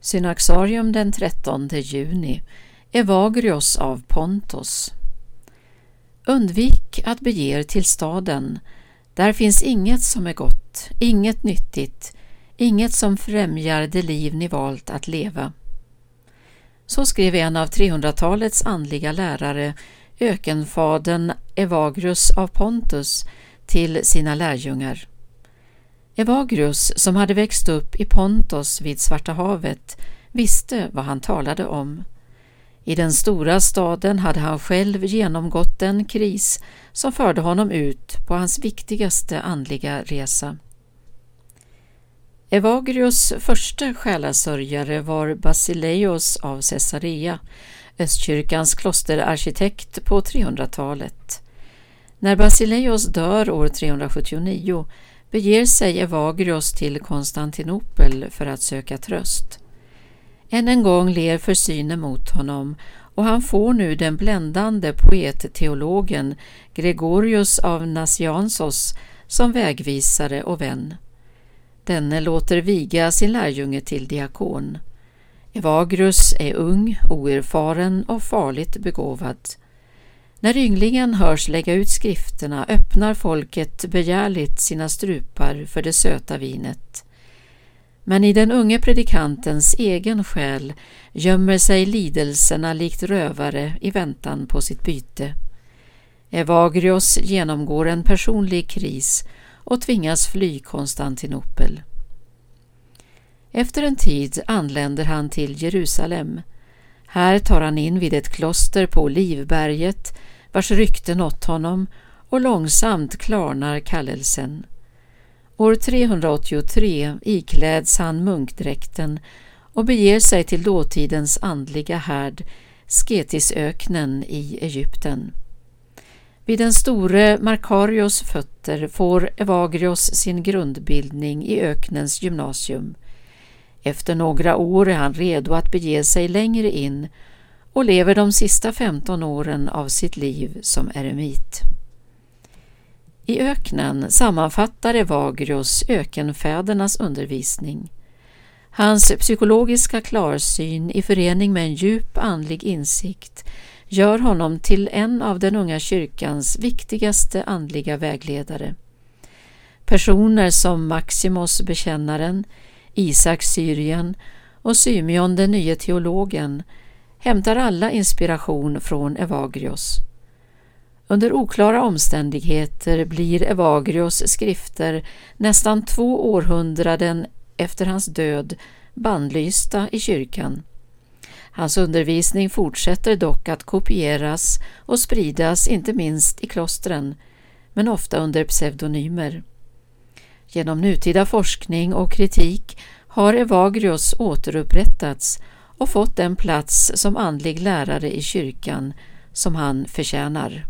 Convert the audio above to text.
Synaxarium den 13 juni Evagrios av Pontos Undvik att bege er till staden. Där finns inget som är gott, inget nyttigt, inget som främjar det liv ni valt att leva. Så skrev en av 300-talets andliga lärare, ökenfaden Evagrius av Pontus, till sina lärjungar. Evagrius, som hade växt upp i Pontos vid Svarta havet, visste vad han talade om. I den stora staden hade han själv genomgått den kris som förde honom ut på hans viktigaste andliga resa. Evagrius första själasörjare var Basileios av Caesarea, Östkyrkans klosterarkitekt på 300-talet. När Basileios dör år 379 beger sig Evagrios till Konstantinopel för att söka tröst. Än en gång ler försynen mot honom och han får nu den bländande poetteologen Gregorius av Nassiansos som vägvisare och vän. Denne låter viga sin lärjunge till diakon. Evagrius är ung, oerfaren och farligt begåvad. När ynglingen hörs lägga ut skrifterna öppnar folket begärligt sina strupar för det söta vinet. Men i den unge predikantens egen själ gömmer sig lidelserna likt rövare i väntan på sitt byte. Evagrios genomgår en personlig kris och tvingas fly Konstantinopel. Efter en tid anländer han till Jerusalem. Här tar han in vid ett kloster på Olivberget, vars rykte nått honom och långsamt klarnar kallelsen. År 383 ikläds han munkdräkten och beger sig till dåtidens andliga härd, Sketisöknen i Egypten. Vid den store Markarios fötter får Evagrios sin grundbildning i öknens gymnasium. Efter några år är han redo att bege sig längre in och lever de sista 15 åren av sitt liv som eremit. I öknen sammanfattar Evagrios ökenfädernas undervisning. Hans psykologiska klarsyn i förening med en djup andlig insikt gör honom till en av den unga kyrkans viktigaste andliga vägledare. Personer som Maximus bekännaren, Isak Syrien och Symeon den nye teologen hämtar alla inspiration från Evagrios. Under oklara omständigheter blir Evagrios skrifter nästan två århundraden efter hans död bannlysta i kyrkan. Hans undervisning fortsätter dock att kopieras och spridas inte minst i klostren, men ofta under pseudonymer. Genom nutida forskning och kritik har Evagrios återupprättats och fått den plats som andlig lärare i kyrkan som han förtjänar.